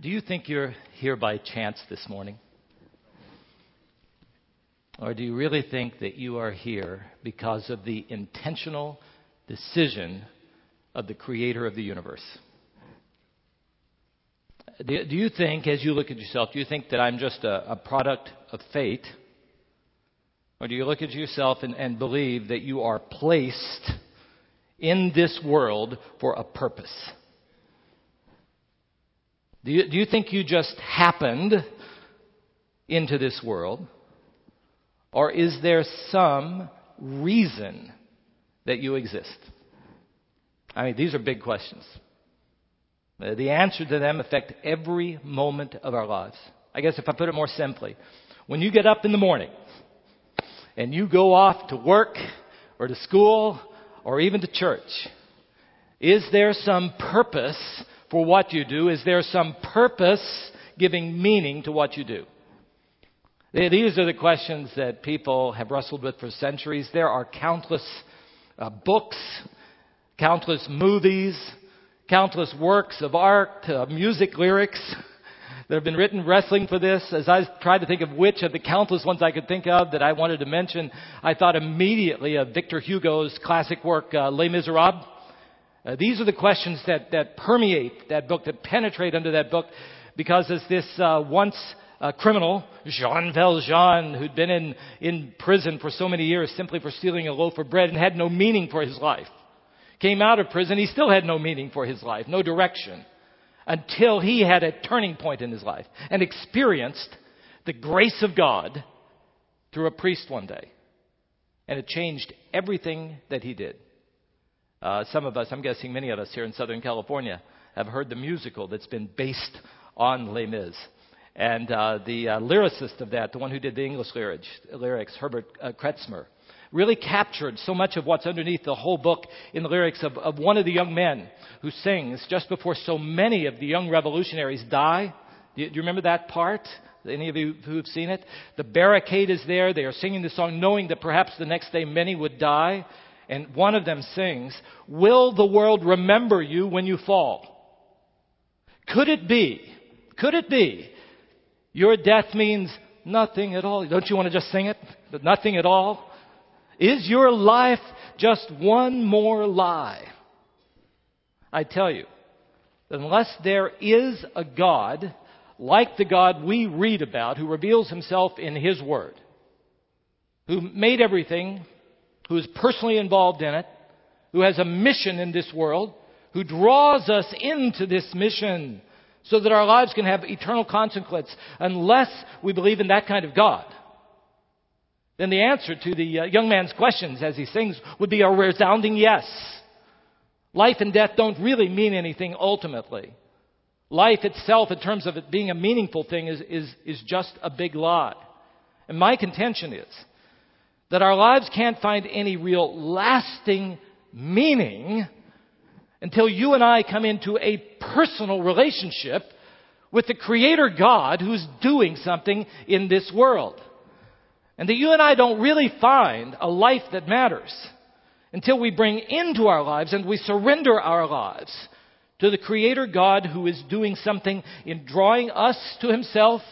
Do you think you're here by chance this morning? Or do you really think that you are here because of the intentional decision of the creator of the universe? Do, you think, as you look at yourself, do you think that I'm just a, a product of fate? Or do you look at yourself and, and believe that you are placed in this world for a purpose? Do you, do you think you just happened into this world? Or is there some reason that you exist? I mean, these are big questions. Uh, the answer to them affect every moment of our lives. I guess if I put it more simply, when you get up in the morning and you go off to work or to school or even to church, is there some purpose for what you do? Is there some purpose giving meaning to what you do? These are the questions that people have wrestled with for centuries. There are countless uh, books, countless movies, countless works of art, uh, music lyrics that have been written wrestling for this. As I tried to think of which of the countless ones I could think of that I wanted to mention, I thought immediately of Victor Hugo's classic work, uh, Les Miserables. Uh, these are the questions that, that permeate that book, that penetrate under that book, because as this uh, once uh, criminal, Jean Valjean, who'd been in, in prison for so many years simply for stealing a loaf of bread and had no meaning for his life, came out of prison, he still had no meaning for his life, no direction, until he had a turning point in his life and experienced the grace of God through a priest one day. And it changed everything that he did. Uh, some of us, I'm guessing many of us here in Southern California, have heard the musical that's been based on Les Mis. And uh, the uh, lyricist of that, the one who did the English lyrics, Herbert uh, Kretzmer, really captured so much of what's underneath the whole book in the lyrics of, of one of the young men who sings just before so many of the young revolutionaries die. Do you, do you remember that part? Any of you who have seen it? The barricade is there. They are singing the song knowing that perhaps the next day many would die. And one of them sings, Will the world remember you when you fall? Could it be, could it be, your death means nothing at all? Don't you want to just sing it? But Nothing at all? Is your life just one more lie? I tell you, unless there is a God like the God we read about who reveals himself in his word, who made everything who is personally involved in it, who has a mission in this world, who draws us into this mission so that our lives can have eternal consequence unless we believe in that kind of God. Then the answer to the uh, young man's questions as he sings would be a resounding yes. Life and death don't really mean anything ultimately. Life itself, in terms of it being a meaningful thing, is, is, is just a big lie. And my contention is that our lives can't find any real lasting meaning until you and I come into a personal relationship with the Creator God who's doing something in this world. And that you and I don't really find a life that matters until we bring into our lives and we surrender our lives to the Creator God who is doing something in drawing us to Himself,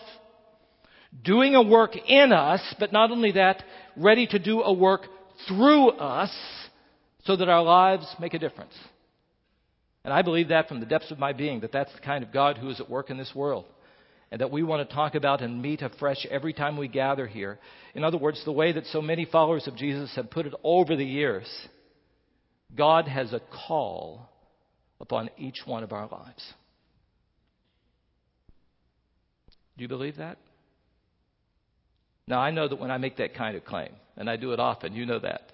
doing a work in us, but not only that, ready to do a work through us so that our lives make a difference. And I believe that from the depths of my being, that that's the kind of God who is at work in this world. And that we want to talk about and meet afresh every time we gather here. In other words, the way that so many followers of Jesus have put it over the years. God has a call upon each one of our lives. Do you believe that? Now, I know that when I make that kind of claim, and I do it often, you know that,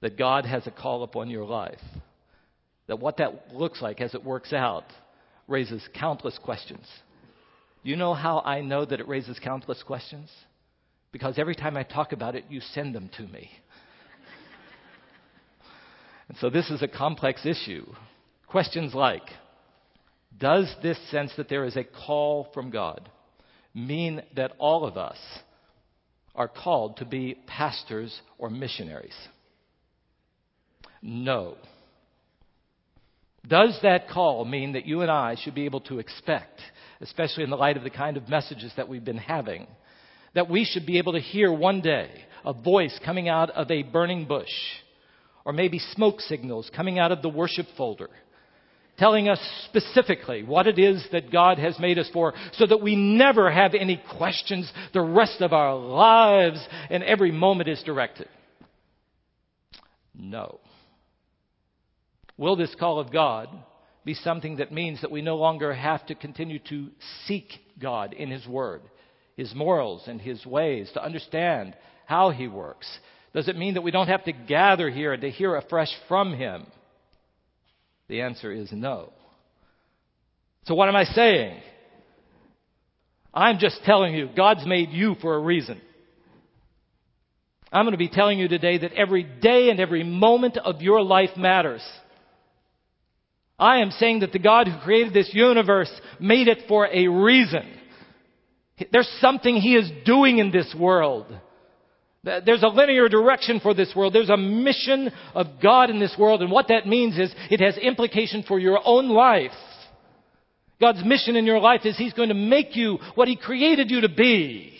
that God has a call upon your life. That what that looks like as it works out raises countless questions. You know how I know that it raises countless questions? Because every time I talk about it, you send them to me. and so this is a complex issue. Questions like Does this sense that there is a call from God mean that all of us are called to be pastors or missionaries. No. Does that call mean that you and I should be able to expect, especially in the light of the kind of messages that we've been having, that we should be able to hear one day a voice coming out of a burning bush, or maybe smoke signals coming out of the worship folder, telling us specifically what it is that God has made us for, so that we never have any questions the rest of our lives and every moment is directed? No. Will this call of God be something that means that we no longer have to continue to seek God in His Word, His morals, and His ways to understand how He works? Does it mean that we don't have to gather here and to hear afresh from Him? The answer is no. So, what am I saying? I'm just telling you, God's made you for a reason. I'm going to be telling you today that every day and every moment of your life matters. I am saying that the God who created this universe made it for a reason. There's something He is doing in this world. There's a linear direction for this world. There's a mission of God in this world. And what that means is it has implication for your own life. God's mission in your life is He's going to make you what He created you to be.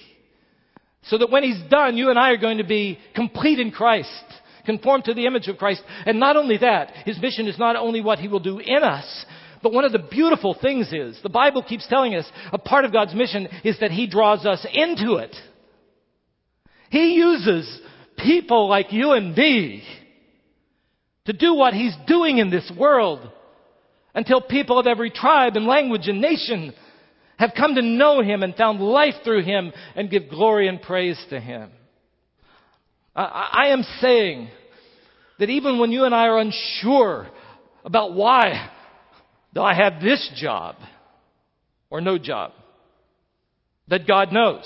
So that when He's done, you and I are going to be complete in Christ conformed to the image of Christ. And not only that, his mission is not only what he will do in us, but one of the beautiful things is, the Bible keeps telling us, a part of God's mission is that he draws us into it. He uses people like you and me to do what he's doing in this world until people of every tribe and language and nation have come to know him and found life through him and give glory and praise to him. I, I am saying that even when you and I are unsure about why do I have this job or no job, that God knows.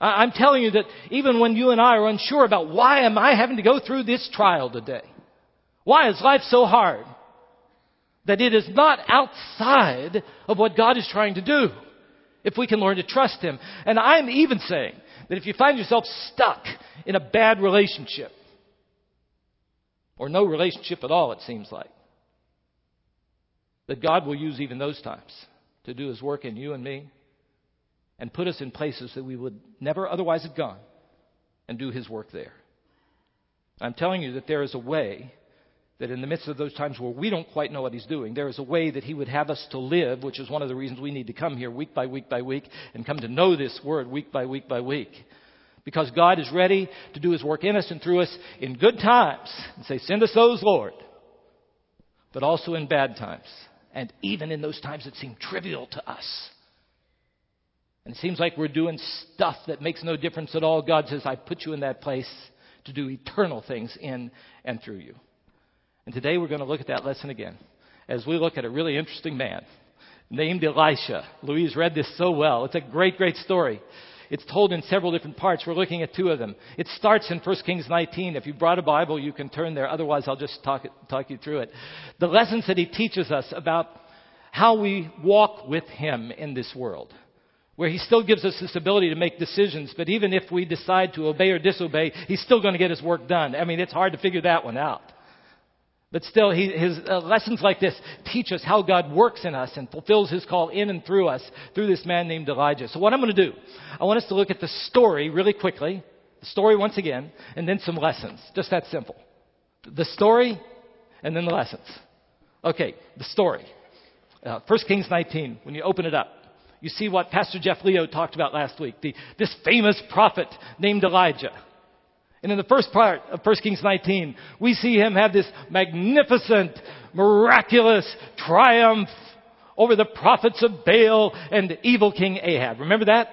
I'm telling you that even when you and I are unsure about why am I having to go through this trial today? Why is life so hard? That it is not outside of what God is trying to do if we can learn to trust Him. And I'm even saying that if you find yourself stuck in a bad relationship, or no relationship at all, it seems like, that God will use even those times to do His work in you and me and put us in places that we would never otherwise have gone and do His work there. I'm telling you that there is a way that in the midst of those times where we don't quite know what He's doing, there is a way that He would have us to live, which is one of the reasons we need to come here week by week by week and come to know this Word week by week by week. Because God is ready to do His work in us and through us in good times and say, Send us those, Lord. But also in bad times. And even in those times that seem trivial to us. And it seems like we're doing stuff that makes no difference at all. God says, I put you in that place to do eternal things in and through you. And today we're going to look at that lesson again as we look at a really interesting man named Elisha. Louise read this so well. It's a great, great story. It's told in several different parts. We're looking at two of them. It starts in 1 Kings 19. If you brought a Bible, you can turn there. Otherwise, I'll just talk, talk you through it. The lessons that he teaches us about how we walk with him in this world. Where he still gives us this ability to make decisions, but even if we decide to obey or disobey, he's still going to get his work done. I mean, it's hard to figure that one out. But still, he, his uh, lessons like this teach us how God works in us and fulfills his call in and through us through this man named Elijah. So, what I'm going to do, I want us to look at the story really quickly, the story once again, and then some lessons. Just that simple. The story and then the lessons. Okay, the story. Uh, 1 Kings 19, when you open it up, you see what Pastor Jeff Leo talked about last week the, this famous prophet named Elijah. And in the first part of 1 Kings 19, we see him have this magnificent, miraculous triumph over the prophets of Baal and evil King Ahab. Remember that?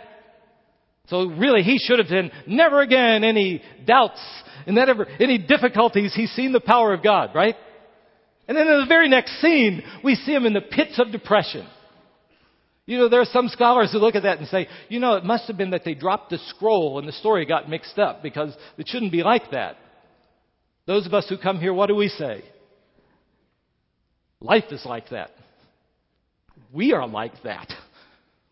So really, he should have been never again any doubts and never any difficulties. He's seen the power of God, right? And then in the very next scene, we see him in the pits of depression. You know, there are some scholars who look at that and say, you know, it must have been that they dropped the scroll and the story got mixed up because it shouldn't be like that. Those of us who come here, what do we say? Life is like that. We are like that.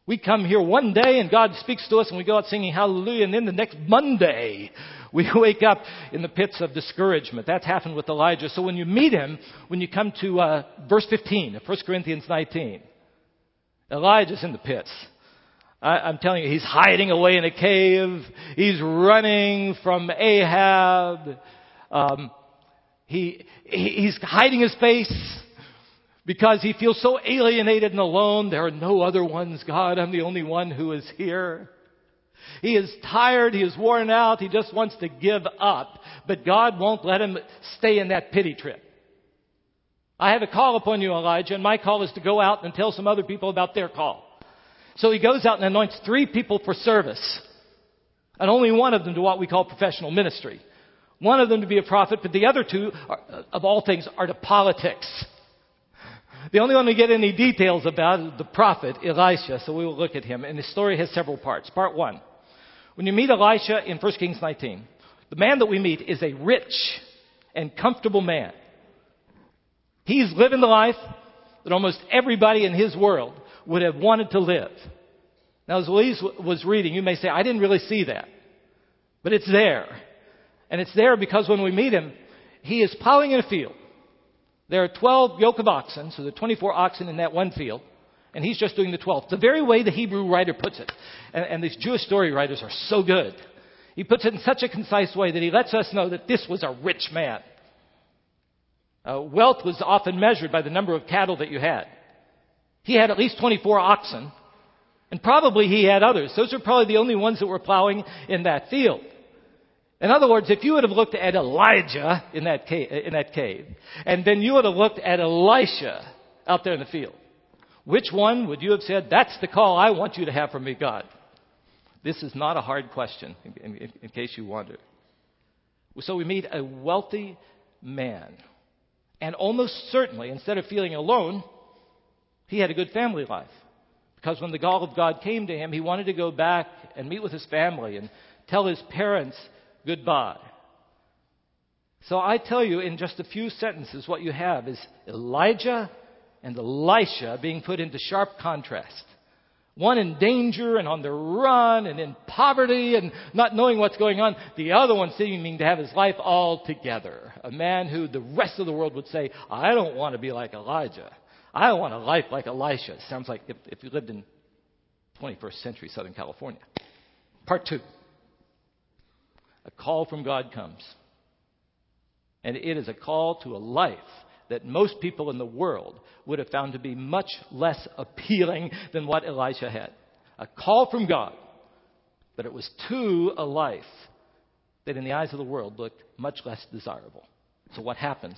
We come here one day and God speaks to us and we go out singing hallelujah and then the next Monday we wake up in the pits of discouragement. That's happened with Elijah. So when you meet him, when you come to uh, verse 15 of 1 Corinthians 19, Elijah's in the pits. I, I'm telling you, he's hiding away in a cave. He's running from Ahab. Um, he, he's hiding his face because he feels so alienated and alone. There are no other ones, God. I'm the only one who is here. He is tired. He is worn out. He just wants to give up. But God won't let him stay in that pity trip. I have a call upon you, Elijah, and my call is to go out and tell some other people about their call. So he goes out and anoints three people for service. And only one of them to what we call professional ministry. One of them to be a prophet, but the other two, are, of all things, are to politics. The only one we get any details about is the prophet Elisha, so we will look at him. And the story has several parts. Part one. When you meet Elisha in 1 Kings 19, the man that we meet is a rich and comfortable man. He's living the life that almost everybody in his world would have wanted to live. Now, as Louise was reading, you may say, I didn't really see that. But it's there. And it's there because when we meet him, he is plowing in a field. There are 12 yoke of oxen, so there are 24 oxen in that one field, and he's just doing the 12th. The very way the Hebrew writer puts it, and, and these Jewish story writers are so good. He puts it in such a concise way that he lets us know that this was a rich man. Uh, wealth was often measured by the number of cattle that you had. He had at least 24 oxen, and probably he had others. Those are probably the only ones that were plowing in that field. In other words, if you would have looked at Elijah in that cave, in that cave and then you would have looked at Elisha out there in the field, which one would you have said, that's the call I want you to have from me, God? This is not a hard question, in, in, in case you wonder. So we meet a wealthy man. And almost certainly, instead of feeling alone, he had a good family life. Because when the call of God came to him, he wanted to go back and meet with his family and tell his parents goodbye. So I tell you in just a few sentences what you have is Elijah and Elisha being put into sharp contrast. One in danger and on the run and in poverty and not knowing what's going on. The other one seeming to have his life all together. A man who the rest of the world would say, I don't want to be like Elijah. I want a life like Elisha. Sounds like if, if you lived in 21st century Southern California. Part two a call from God comes. And it is a call to a life that most people in the world would have found to be much less appealing than what Elisha had. A call from God, but it was to a life that in the eyes of the world looked much less desirable. So what happens?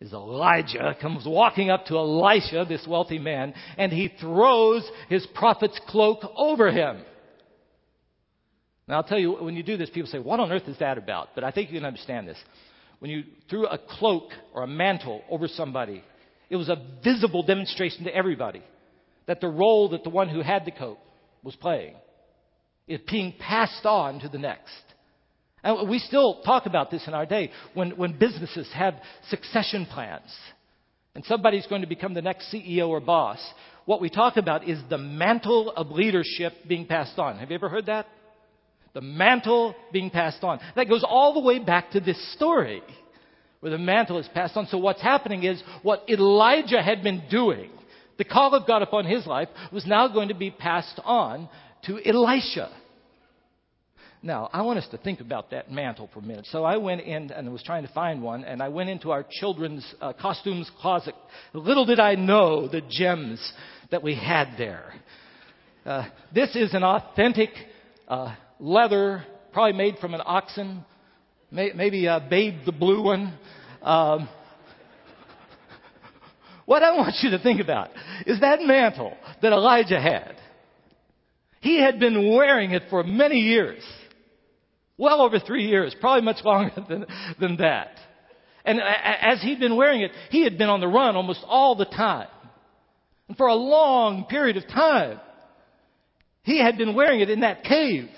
is Elijah comes walking up to Elisha, this wealthy man, and he throws his prophet's cloak over him. Now I'll tell you, when you do this, people say, what on earth is that about? But I think you can understand this. When you threw a cloak or a mantle over somebody, it was a visible demonstration to everybody that the role that the one who had the coat was playing is being passed on to the next. And we still talk about this in our day when, when businesses have succession plans and somebody's going to become the next CEO or boss. What we talk about is the mantle of leadership being passed on. Have you ever heard that? The mantle being passed on. That goes all the way back to this story where the mantle is passed on. So what's happening is what Elijah had been doing, the call of God upon his life, was now going to be passed on to Elisha. Now, I want us to think about that mantle for a minute. So I went in and was trying to find one, and I went into our children's uh, costumes closet. Little did I know the gems that we had there. Uh, this is an authentic uh, leather, probably made from an oxen, may, maybe uh, Babe the blue one. Um, what I want you to think about is that mantle that Elijah had. He had been wearing it for many years. Well over three years, probably much longer than, than that. And as he'd been wearing it, he had been on the run almost all the time. And for a long period of time, he had been wearing it in that cave.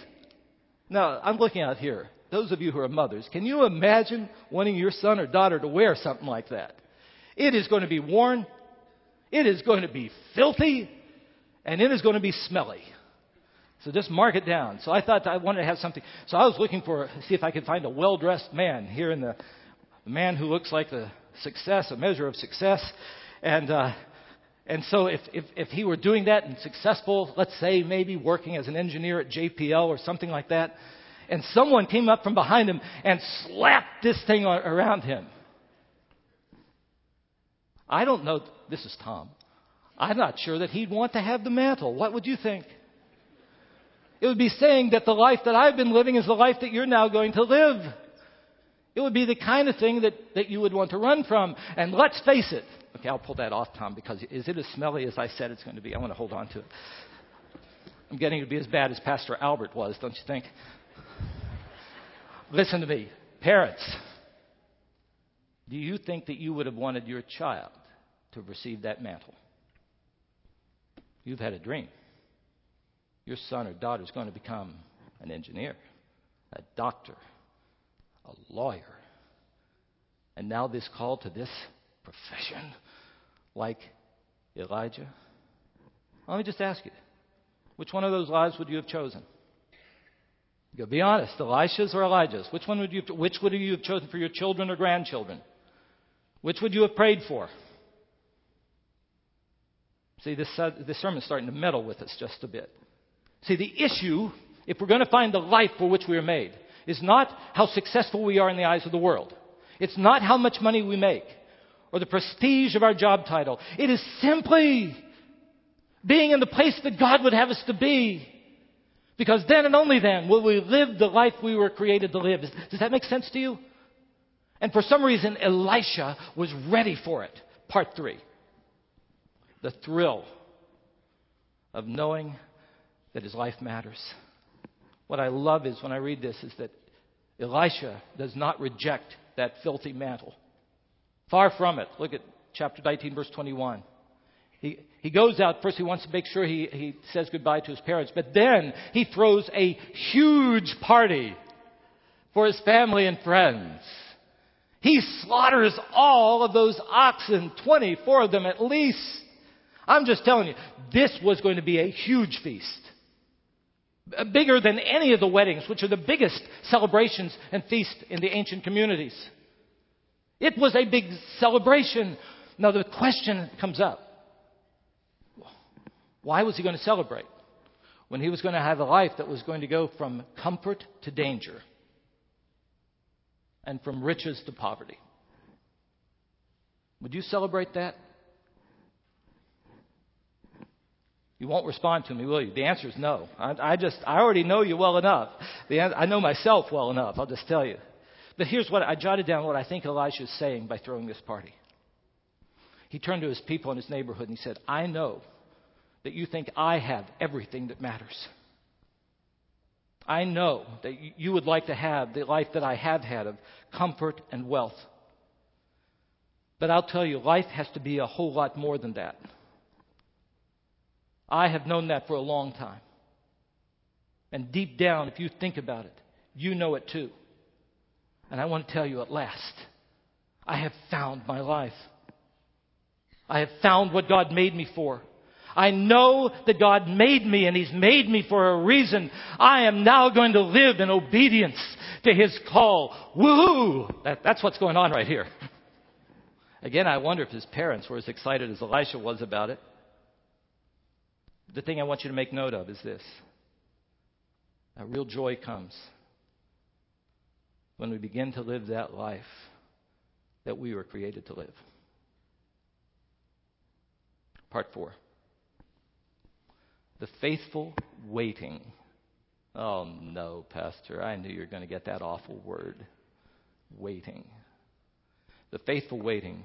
Now, I'm looking out here. Those of you who are mothers, can you imagine wanting your son or daughter to wear something like that? It is going to be worn It is going to be filthy and it is going to be smelly. So just mark it down. So I thought I wanted to have something. So I was looking for, see if I could find a well dressed man here in the, the man who looks like the success, a measure of success. And, uh, and so if, if, if he were doing that and successful, let's say maybe working as an engineer at JPL or something like that, and someone came up from behind him and slapped this thing around him. I don't know, this is Tom. I'm not sure that he'd want to have the mantle. What would you think? It would be saying that the life that I've been living is the life that you're now going to live. It would be the kind of thing that, that you would want to run from. And let's face it. Okay, I'll pull that off, Tom, because is it as smelly as I said it's going to be? I want to hold on to it. I'm getting to be as bad as Pastor Albert was, don't you think? Listen to me. Parents, do you think that you would have wanted your child to receive that mantle? You've had a dream. Your son or daughter is going to become an engineer, a doctor, a lawyer. And now this call to this profession, like Elijah. Let me just ask you which one of those lives would you have chosen? You be honest, Elisha's or Elijah's? Which one would you which would you have chosen for your children or grandchildren? Which would you have prayed for? See, this, uh, this sermon's starting to meddle with us just a bit. See, the issue, if we're going to find the life for which we are made, is not how successful we are in the eyes of the world. It's not how much money we make or the prestige of our job title. It is simply being in the place that God would have us to be. Because then and only then will we live the life we were created to live. Does that make sense to you? And for some reason, Elisha was ready for it. Part three. The thrill of knowing that his life matters. What I love is when I read this is that Elisha does not reject that filthy mantle. Far from it. Look at chapter 19, verse 21. He, he goes out, first he wants to make sure he, he says goodbye to his parents, but then he throws a huge party for his family and friends. He slaughters all of those oxen, 24 of them at least. I'm just telling you, this was going to be a huge feast. Bigger than any of the weddings, which are the biggest celebrations and feasts in the ancient communities. It was a big celebration. Now the question comes up. Why was he going to celebrate? When he was going to have a life that was going to go from comfort to danger and from riches to poverty. Would you celebrate that? You won't respond to me, will you? The answer is no. I, I just, I already know you well enough. The, I know myself well enough. I'll just tell you. But here's what I jotted down what I think Elijah is saying by throwing this party. He turned to his people in his neighborhood and he said, I know that you think I have everything that matters. I know that you would like to have the life that I have had of comfort and wealth. But I'll tell you, life has to be a whole lot more than that. I have known that for a long time. And deep down, if you think about it, you know it too. And I want to tell you at last, I have found my life. I have found what God made me for. I know that God made me and He's made me for a reason. I am now going to live in obedience to His call. Woohoo! That, that's what's going on right here. Again, I wonder if his parents were as excited as Elisha was about it. The thing I want you to make note of is this. A real joy comes when we begin to live that life that we were created to live. Part four the faithful waiting. Oh, no, Pastor, I knew you were going to get that awful word waiting. The faithful waiting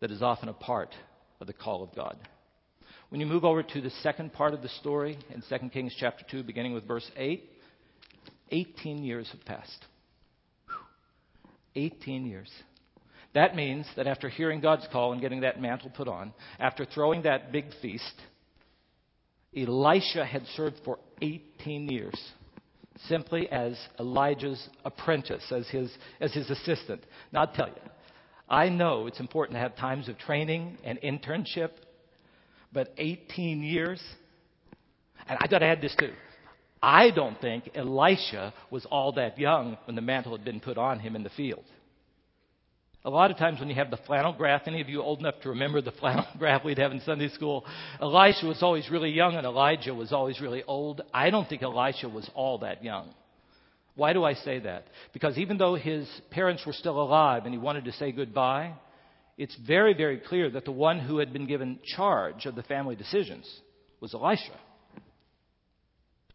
that is often a part of the call of God. When you move over to the second part of the story in 2 Kings chapter 2, beginning with verse 8, 18 years have passed. 18 years. That means that after hearing God's call and getting that mantle put on, after throwing that big feast, Elisha had served for 18 years, simply as Elijah's apprentice, as his, as his assistant. Now, I'll tell you, I know it's important to have times of training and internship But 18 years? And I gotta add this too. I don't think Elisha was all that young when the mantle had been put on him in the field. A lot of times when you have the flannel graph, any of you old enough to remember the flannel graph we'd have in Sunday school, Elisha was always really young and Elijah was always really old. I don't think Elisha was all that young. Why do I say that? Because even though his parents were still alive and he wanted to say goodbye, it's very, very clear that the one who had been given charge of the family decisions was Elisha.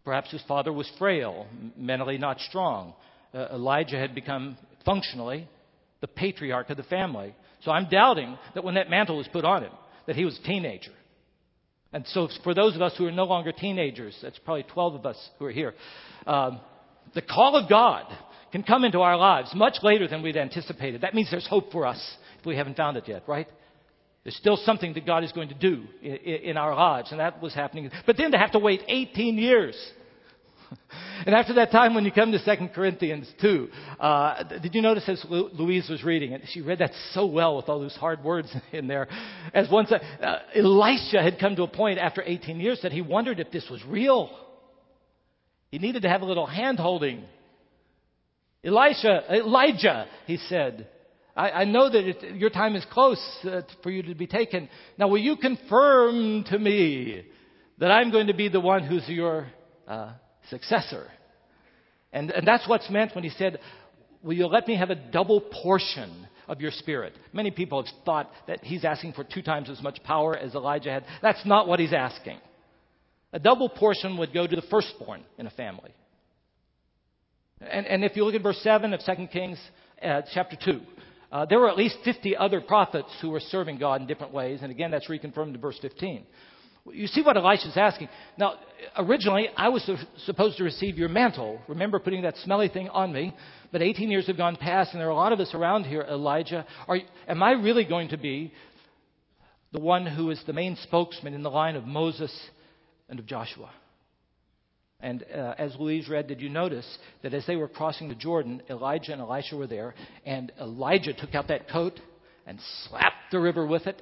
Perhaps his father was frail, mentally not strong. Uh, Elijah had become functionally the patriarch of the family. So I'm doubting that when that mantle was put on him, that he was a teenager. And so for those of us who are no longer teenagers, that's probably 12 of us who are here, um, the call of God can come into our lives much later than we'd anticipated. That means there's hope for us if we haven't found it yet, right? There's still something that God is going to do in, our lives, and that was happening. But then to have to wait 18 years. and after that time, when you come to 2 Corinthians 2, uh, did you notice as Louise was reading it, she read that so well with all those hard words in there. As once uh, Elisha had come to a point after 18 years that he wondered if this was real. He needed to have a little hand holding. Elisha, Elijah, he said, I, I know that it, your time is close uh, for you to be taken. Now, will you confirm to me that I'm going to be the one who's your uh, successor? And, and that's what's meant when he said, Will you let me have a double portion of your spirit? Many people have thought that he's asking for two times as much power as Elijah had. That's not what he's asking. A double portion would go to the firstborn in a family. And, and if you look at verse 7 of 2 Kings uh, chapter 2, uh, there were at least 50 other prophets who were serving God in different ways. And again, that's reconfirmed in verse 15. You see what Elisha's asking. Now, originally, I was supposed to receive your mantle. Remember putting that smelly thing on me. But 18 years have gone past, and there are a lot of us around here, Elijah. Are, am I really going to be the one who is the main spokesman in the line of Moses and of Joshua? And uh, as Louise read, did you notice that as they were crossing the Jordan, Elijah and Elisha were there, and Elijah took out that coat and slapped the river with it,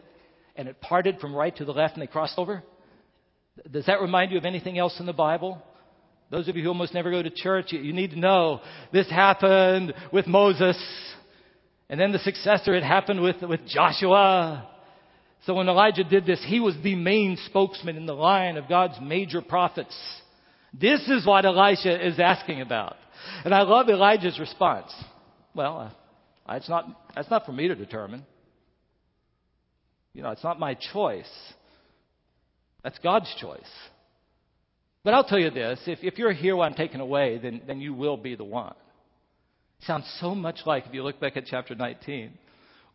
and it parted from right to the left, and they crossed over? Does that remind you of anything else in the Bible? Those of you who almost never go to church, you, you need to know this happened with Moses, and then the successor, it happened with, with Joshua. So when Elijah did this, he was the main spokesman in the line of God's major prophets. This is what Elisha is asking about. And I love Elijah's response. Well, uh, it's not, that's not for me to determine. You know, it's not my choice. That's God's choice. But I'll tell you this if, if you're here while I'm taken away, then, then you will be the one. Sounds so much like, if you look back at chapter 19,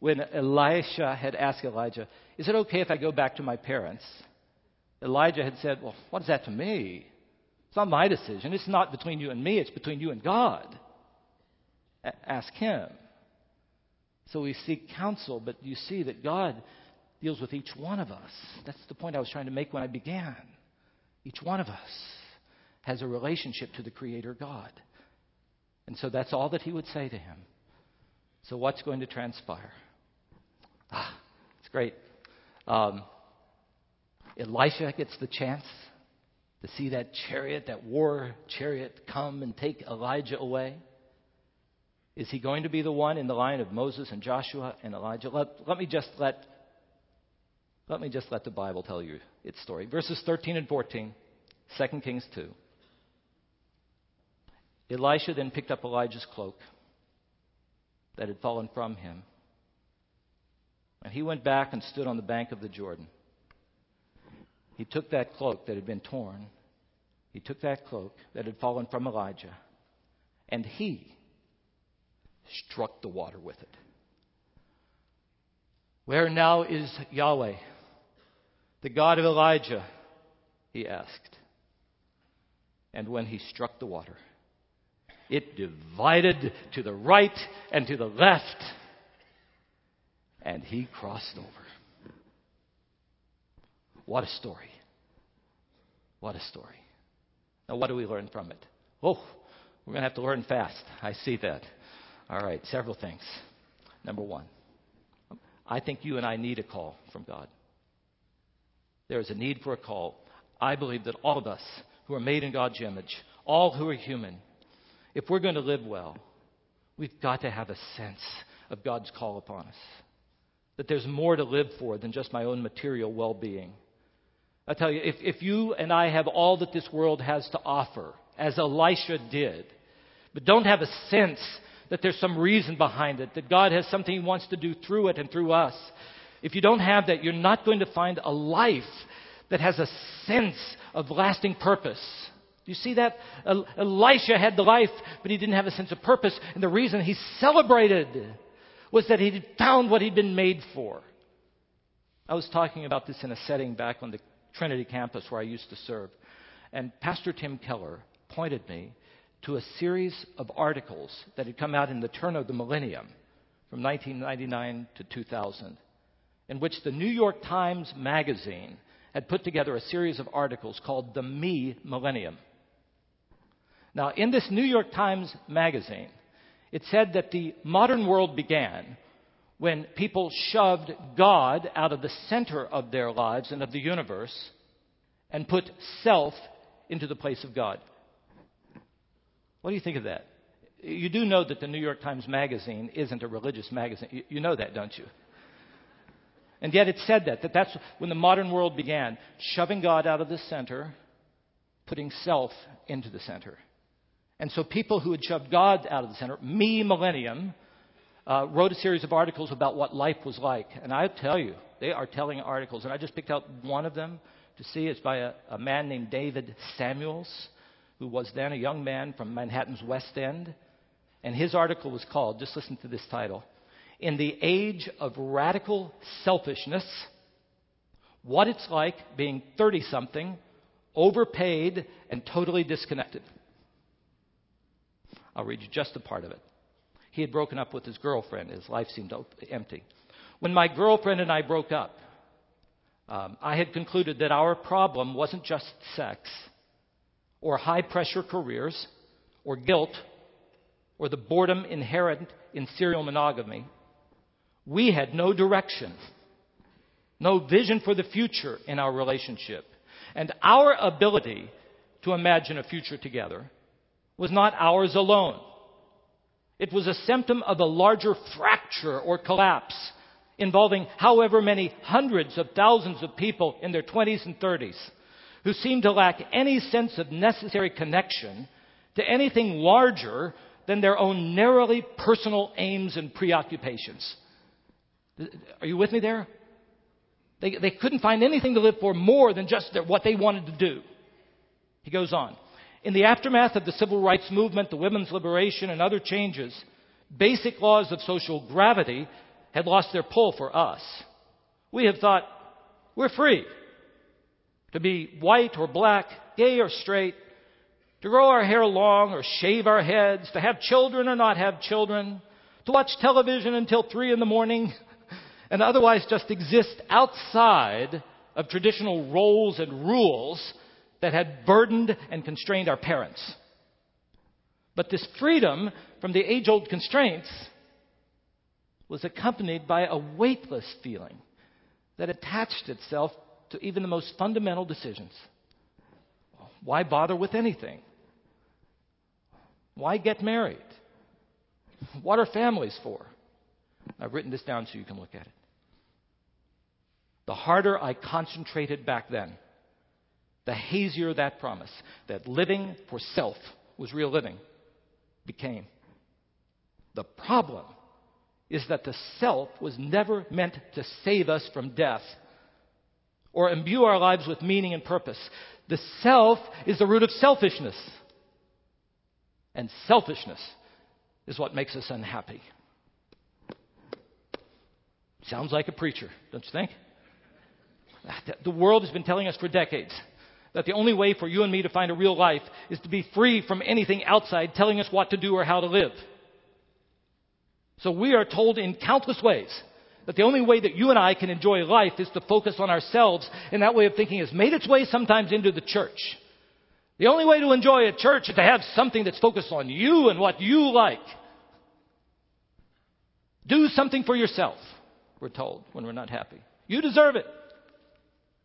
when Elisha had asked Elijah, Is it okay if I go back to my parents? Elijah had said, Well, what is that to me? It's not my decision. It's not between you and me, it's between you and God. A- ask Him. So we seek counsel, but you see that God deals with each one of us. That's the point I was trying to make when I began. Each one of us has a relationship to the Creator God. And so that's all that He would say to him. So, what's going to transpire? Ah, it's great. Um, Elisha gets the chance to see that chariot, that war chariot, come and take Elijah away? Is he going to be the one in the line of Moses and Joshua and Elijah? Let, let me just let let me just let the Bible tell you its story. Verses 13 and 14, 2 Kings 2. Elisha then picked up Elijah's cloak that had fallen from him, and he went back and stood on the bank of the Jordan. He took that cloak that had been torn, he took that cloak that had fallen from Elijah, and he struck the water with it. Where now is Yahweh, the God of Elijah? He asked. And when he struck the water, it divided to the right and to the left, and he crossed over. What a story. What a story. Now, what do we learn from it? Oh, we're going to have to learn fast. I see that. All right, several things. Number one, I think you and I need a call from God. there is a need for a call. I believe that all of us who are made in God's image, all who are human, if we're going to live well, we've got to have a sense of God's call upon us. That there's more to live for than just my own material well being. I tell you, if, if you and I have all that this world has to offer, as Elisha did, but don't have a sense that there's some reason behind it, that God has something He wants to do through it and through us, if you don't have that, you're not going to find a life that has a sense of lasting purpose. Do you see that? Elisha had the life, but he didn't have a sense of purpose. And the reason he celebrated was that he had found what he'd been made for. I was talking about this in a setting back on the Trinity campus where I used to serve. And Pastor Tim Keller pointed me to a series of articles that had come out in the turn of the millennium from 1999 to 2000 in which the New York Times Magazine had put together a series of articles called The Me Millennium. Now, in this New York Times Magazine, it said that the modern world began when people shoved God out of the center of their lives and of the universe and put self into the place of God. What do you think of that? You do know that the New York Times Magazine isn't a religious magazine. You know that, don't you? And yet it said that, that that's when the modern world began, shoving God out of the center, putting self into the center. And so people who had shoved God out of the center, me millennium, uh, wrote a series of articles about what life was like. And I tell you, they are telling articles. And I just picked out one of them to see. It's by a, a man named David Samuels, who was then a young man from Manhattan's West End. And his article was called, just listen to this title in the age of radical selfishness, what it's like being 30 something, overpaid, and totally disconnected. I'll read you just a part of it. He had broken up with his girlfriend. His life seemed empty. When my girlfriend and I broke up, um, I had concluded that our problem wasn't just sex, or high pressure careers, or guilt, or the boredom inherent in serial monogamy we had no direction, no vision for the future in our relationship. And our ability to imagine a future together was not ours alone. It was a symptom of a larger fracture or collapse involving however many hundreds of thousands of people in their 20s and 30s who seemed to lack any sense of necessary connection to anything larger than their own narrowly personal aims and preoccupations. Are you with me there? They, they couldn't find anything to live for more than just their, what they wanted to do. He goes on. In the aftermath of the civil rights movement, the women's liberation, and other changes, basic laws of social gravity had lost their pull for us. We have thought, we're free to be white or black, gay or straight, to grow our hair long or shave our heads, to have children or not have children, to watch television until three in the morning, and otherwise just exist outside of traditional roles and rules that had burdened and constrained our parents. But this freedom from the age old constraints was accompanied by a weightless feeling that attached itself to even the most fundamental decisions. Why bother with anything? Why get married? What are families for? I've written this down so you can look at it the harder I concentrated back then, the hazier that promise that living for self was real living became. The problem is that the self was never meant to save us from death or imbue our lives with meaning and purpose. The self is the root of selfishness. And selfishness is what makes us unhappy. Sounds like a preacher, don't you think? The world has been telling us for decades that the only way for you and me to find a real life is to be free from anything outside telling us what to do or how to live. So we are told in countless ways that the only way that you and I can enjoy life is to focus on ourselves, and that way of thinking has made its way sometimes into the church. The only way to enjoy a church is to have something that's focused on you and what you like. Do something for yourself, we're told when we're not happy. You deserve it.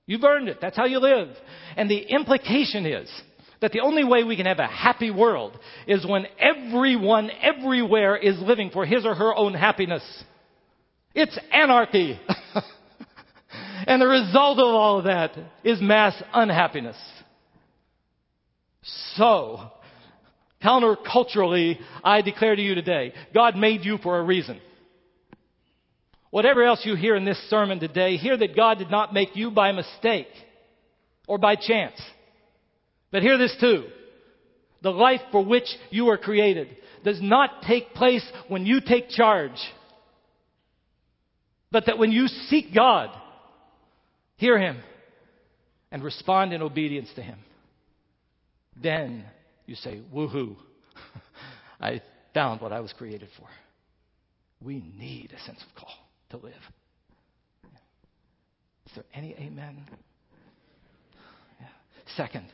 You've earned it. That's how you live. And the implication is that the only way we can have a happy world is when everyone everywhere is living for his or her own happiness. It's anarchy. and the result of all of that is mass unhappiness. So, counterculturally, I declare to you today, God made you for a reason. Whatever else you hear in this sermon today, hear that God did not make you by mistake or by chance. But hear this too. The life for which you are created does not take place when you take charge, but that when you seek God, hear Him, and respond in obedience to Him, then you say, woohoo, I found what I was created for. We need a sense of call to live. Is there any amen? Yeah. Second,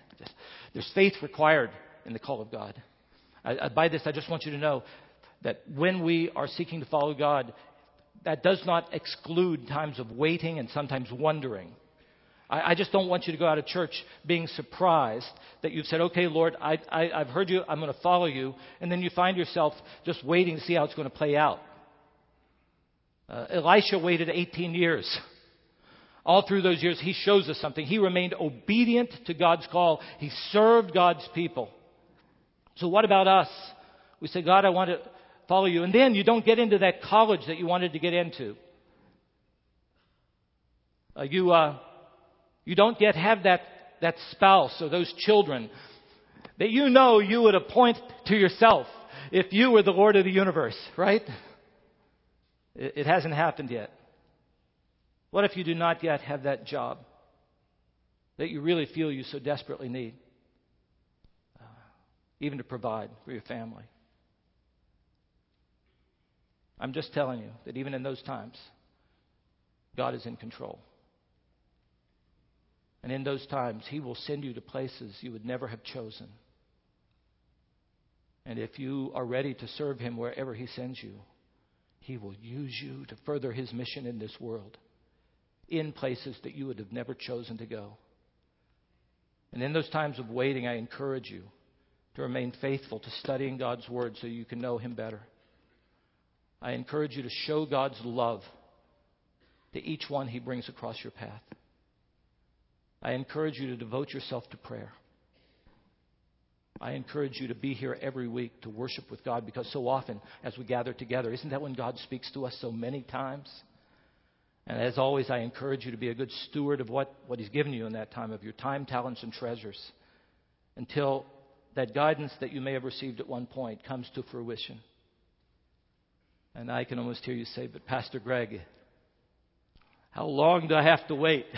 there's faith required in the call of God. I, I, by this, I just want you to know that when we are seeking to follow God, that does not exclude times of waiting and sometimes wondering. I, I just don't want you to go out of church being surprised that you've said, okay, Lord, I, I've heard you, I'm going to follow you, and then you find yourself just waiting to see how it's going to play out. Uh, Elisha waited 18 years. All through those years, he shows us something. He remained obedient to God's call. He served God's people. So what about us? We say, God, I want to follow you. And then you don't get into that college that you wanted to get into. Uh, you, uh, you don't yet have that, that spouse or those children that you know you would appoint to yourself if you were the Lord of the universe, right? It, hasn't happened yet. What if you do not yet have that job that you really feel you so desperately need, uh, even to provide for your family? I'm just telling you that even in those times, God is in control. And in those times, He will send you to places you would never have chosen. And if you are ready to serve Him wherever He sends you, he will use you to further His mission in this world in places that you would have never chosen to go. And in those times of waiting, I encourage you to remain faithful to studying God's Word so you can know Him better. I encourage you to show God's love to each one He brings across your path. I encourage you to devote yourself to prayer. I encourage you to be here every week to worship with God because so often as we gather together, isn't that when God speaks to us so many times? And as always, I encourage you to be a good steward of what, what He's given you in that time, of your time, talents, and treasures, until that guidance that you may have received at one point comes to fruition. And I can almost hear you say, But Pastor Greg, how long do I have to wait?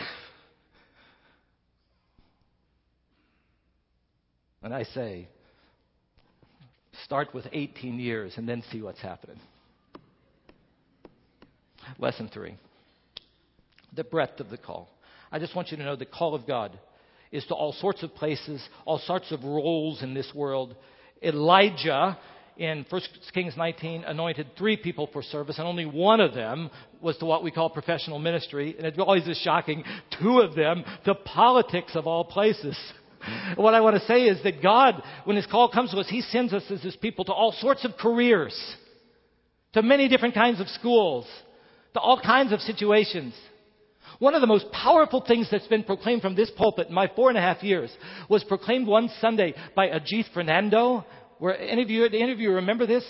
And I say, start with 18 years and then see what's happening. Lesson three the breadth of the call. I just want you to know the call of God is to all sorts of places, all sorts of roles in this world. Elijah in 1 Kings 19 anointed three people for service, and only one of them was to what we call professional ministry. And it always is shocking, two of them to politics of all places. What I want to say is that God, when His call comes to us, He sends us as His people to all sorts of careers, to many different kinds of schools, to all kinds of situations. One of the most powerful things that's been proclaimed from this pulpit in my four and a half years was proclaimed one Sunday by Ajith Fernando. Where any of you, any of you remember this?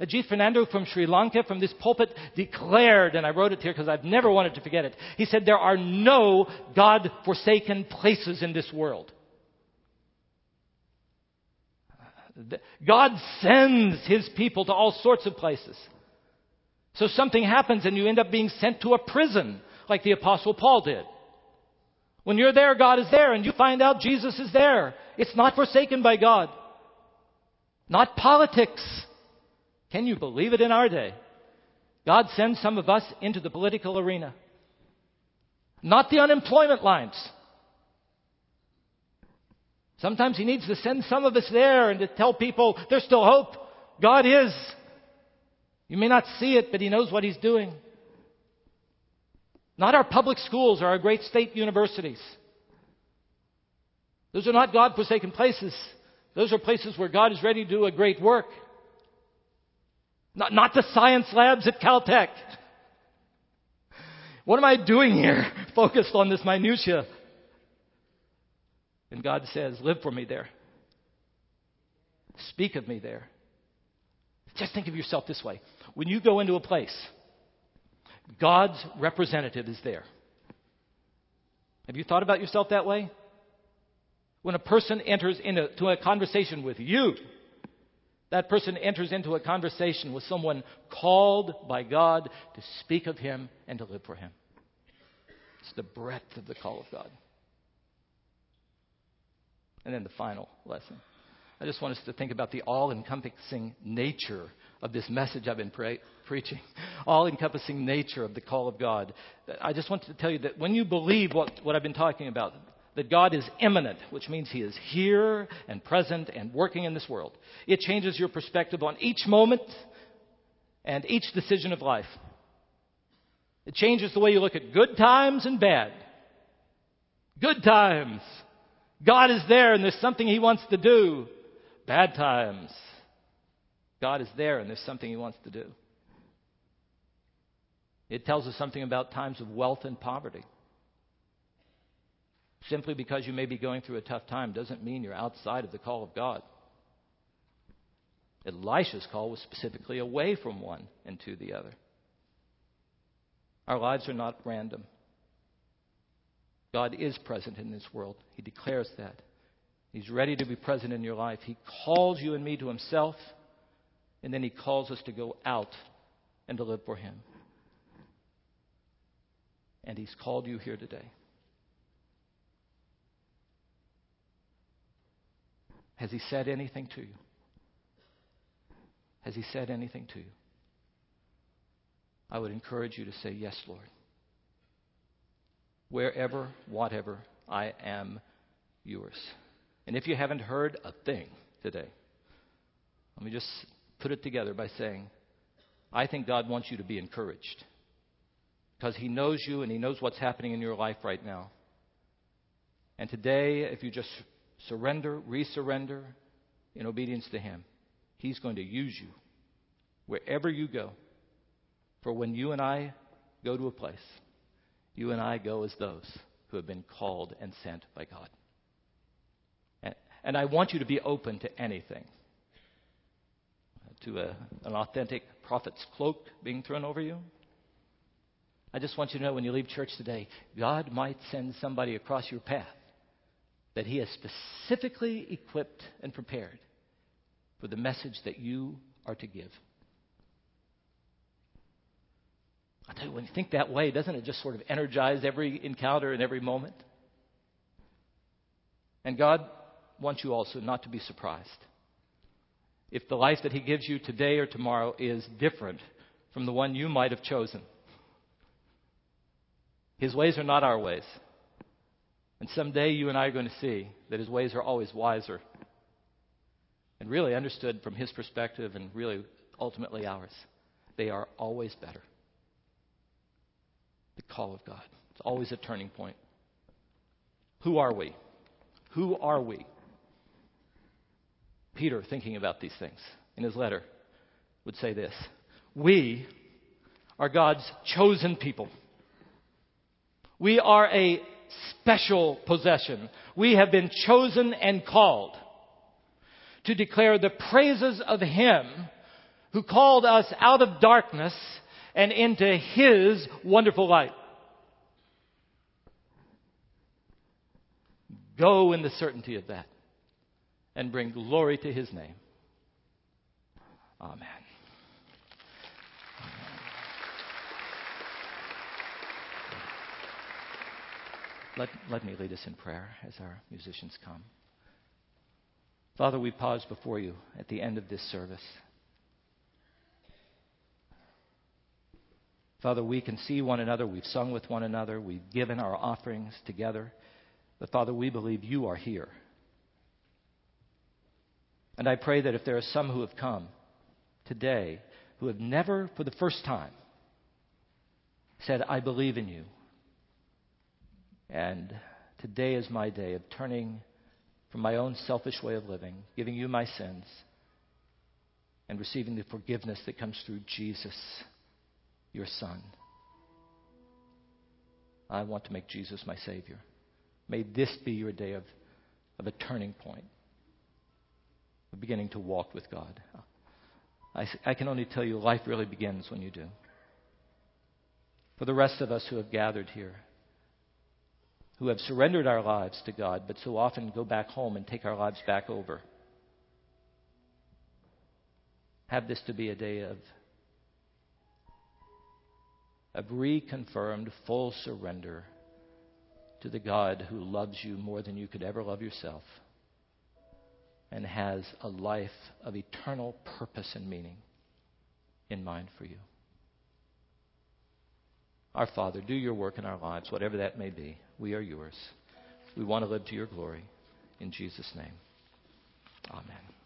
Ajith Fernando from Sri Lanka, from this pulpit, declared, and I wrote it here because I've never wanted to forget it. He said, There are no God forsaken places in this world. God sends His people to all sorts of places. So something happens and you end up being sent to a prison, like the Apostle Paul did. When you're there, God is there, and you find out Jesus is there. It's not forsaken by God. Not politics. Can you believe it in our day? God sends some of us into the political arena. Not the unemployment lines. Sometimes He needs to send some of us there and to tell people there's still hope. God is. You may not see it, but He knows what He's doing. not our public schools or our great state universities. Those are not God forsaken places. Those are places where God is ready to do a great work. Not, not the science labs at Caltech. What am I doing here, focused on this minutia? And God says, Live for me there. Speak of me there. Just think of yourself this way. When you go into a place, God's representative is there. Have you thought about yourself that way? When a person enters into a conversation with you, that person enters into a conversation with someone called by God to speak of Him and to live for Him. It's the breadth of the call of God. And then the final lesson. I just want us to think about the all encompassing nature of this message I've been pre- preaching. All encompassing nature of the call of God. I just want to tell you that when you believe what, what I've been talking about, that God is immanent, which means He is here and present and working in this world, it changes your perspective on each moment and each decision of life. It changes the way you look at good times and bad. Good times. God is there and there's something He wants to do. Bad times. God is there and there's something He wants to do. It tells us something about times of wealth and poverty. Simply because you may be going through a tough time doesn't mean you're outside of the call of God. Elisha's call was specifically away from one and to the other. Our lives are not random. God is present in this world. He declares that. He's ready to be present in your life. He calls you and me to Himself, and then He calls us to go out and to live for Him. And He's called you here today. Has He said anything to you? Has He said anything to you? I would encourage you to say, Yes, Lord. Wherever, whatever, I am yours. And if you haven't heard a thing today, let me just put it together by saying, I think God wants you to be encouraged because He knows you and He knows what's happening in your life right now. And today, if you just surrender, resurrender in obedience to Him, He's going to use you wherever you go. For when you and I go to a place, you and I go as those who have been called and sent by God. And, and I want you to be open to anything. Uh, to a, an authentic prophet's cloak being thrown over you. I just want you to know when you leave church today, God might send somebody across your path that He has specifically equipped and prepared for the message that you are to give. I tell you, when you think that way, doesn't it just sort of energize every encounter and every moment? And God wants you also not to be surprised. If the life that He gives you today or tomorrow is different from the one you might have chosen, His ways are not our ways. And someday you and I are going to see that His ways are always wiser and really understood from His perspective and really ultimately ours. They are always better the call of God. It's always a turning point. Who are we? Who are we? Peter, thinking about these things in his letter, would say this We are God's chosen people. We are a special possession. We have been chosen and called to declare the praises of Him who called us out of darkness and into His wonderful light. Go in the certainty of that and bring glory to His name. Amen. Let, let me lead us in prayer as our musicians come. Father, we pause before you at the end of this service. Father, we can see one another. We've sung with one another. We've given our offerings together. But Father, we believe you are here. And I pray that if there are some who have come today who have never, for the first time, said, I believe in you, And today is my day of turning from my own selfish way of living, giving you my sins, and receiving the forgiveness that comes through Jesus, your Son. I want to make Jesus my Savior. May this be your day of, of a turning point, of beginning to walk with God. I, I can only tell you life really begins when you do. For the rest of us who have gathered here, who have surrendered our lives to God, but so often go back home and take our lives back over, have this to be a day of, of reconfirmed full surrender to the God who loves you more than you could ever love yourself and has a life of eternal purpose and meaning in mind for you. Our Father, do your work in our lives, whatever that may be. We are yours. We want to live to your glory. In Jesus' name, amen.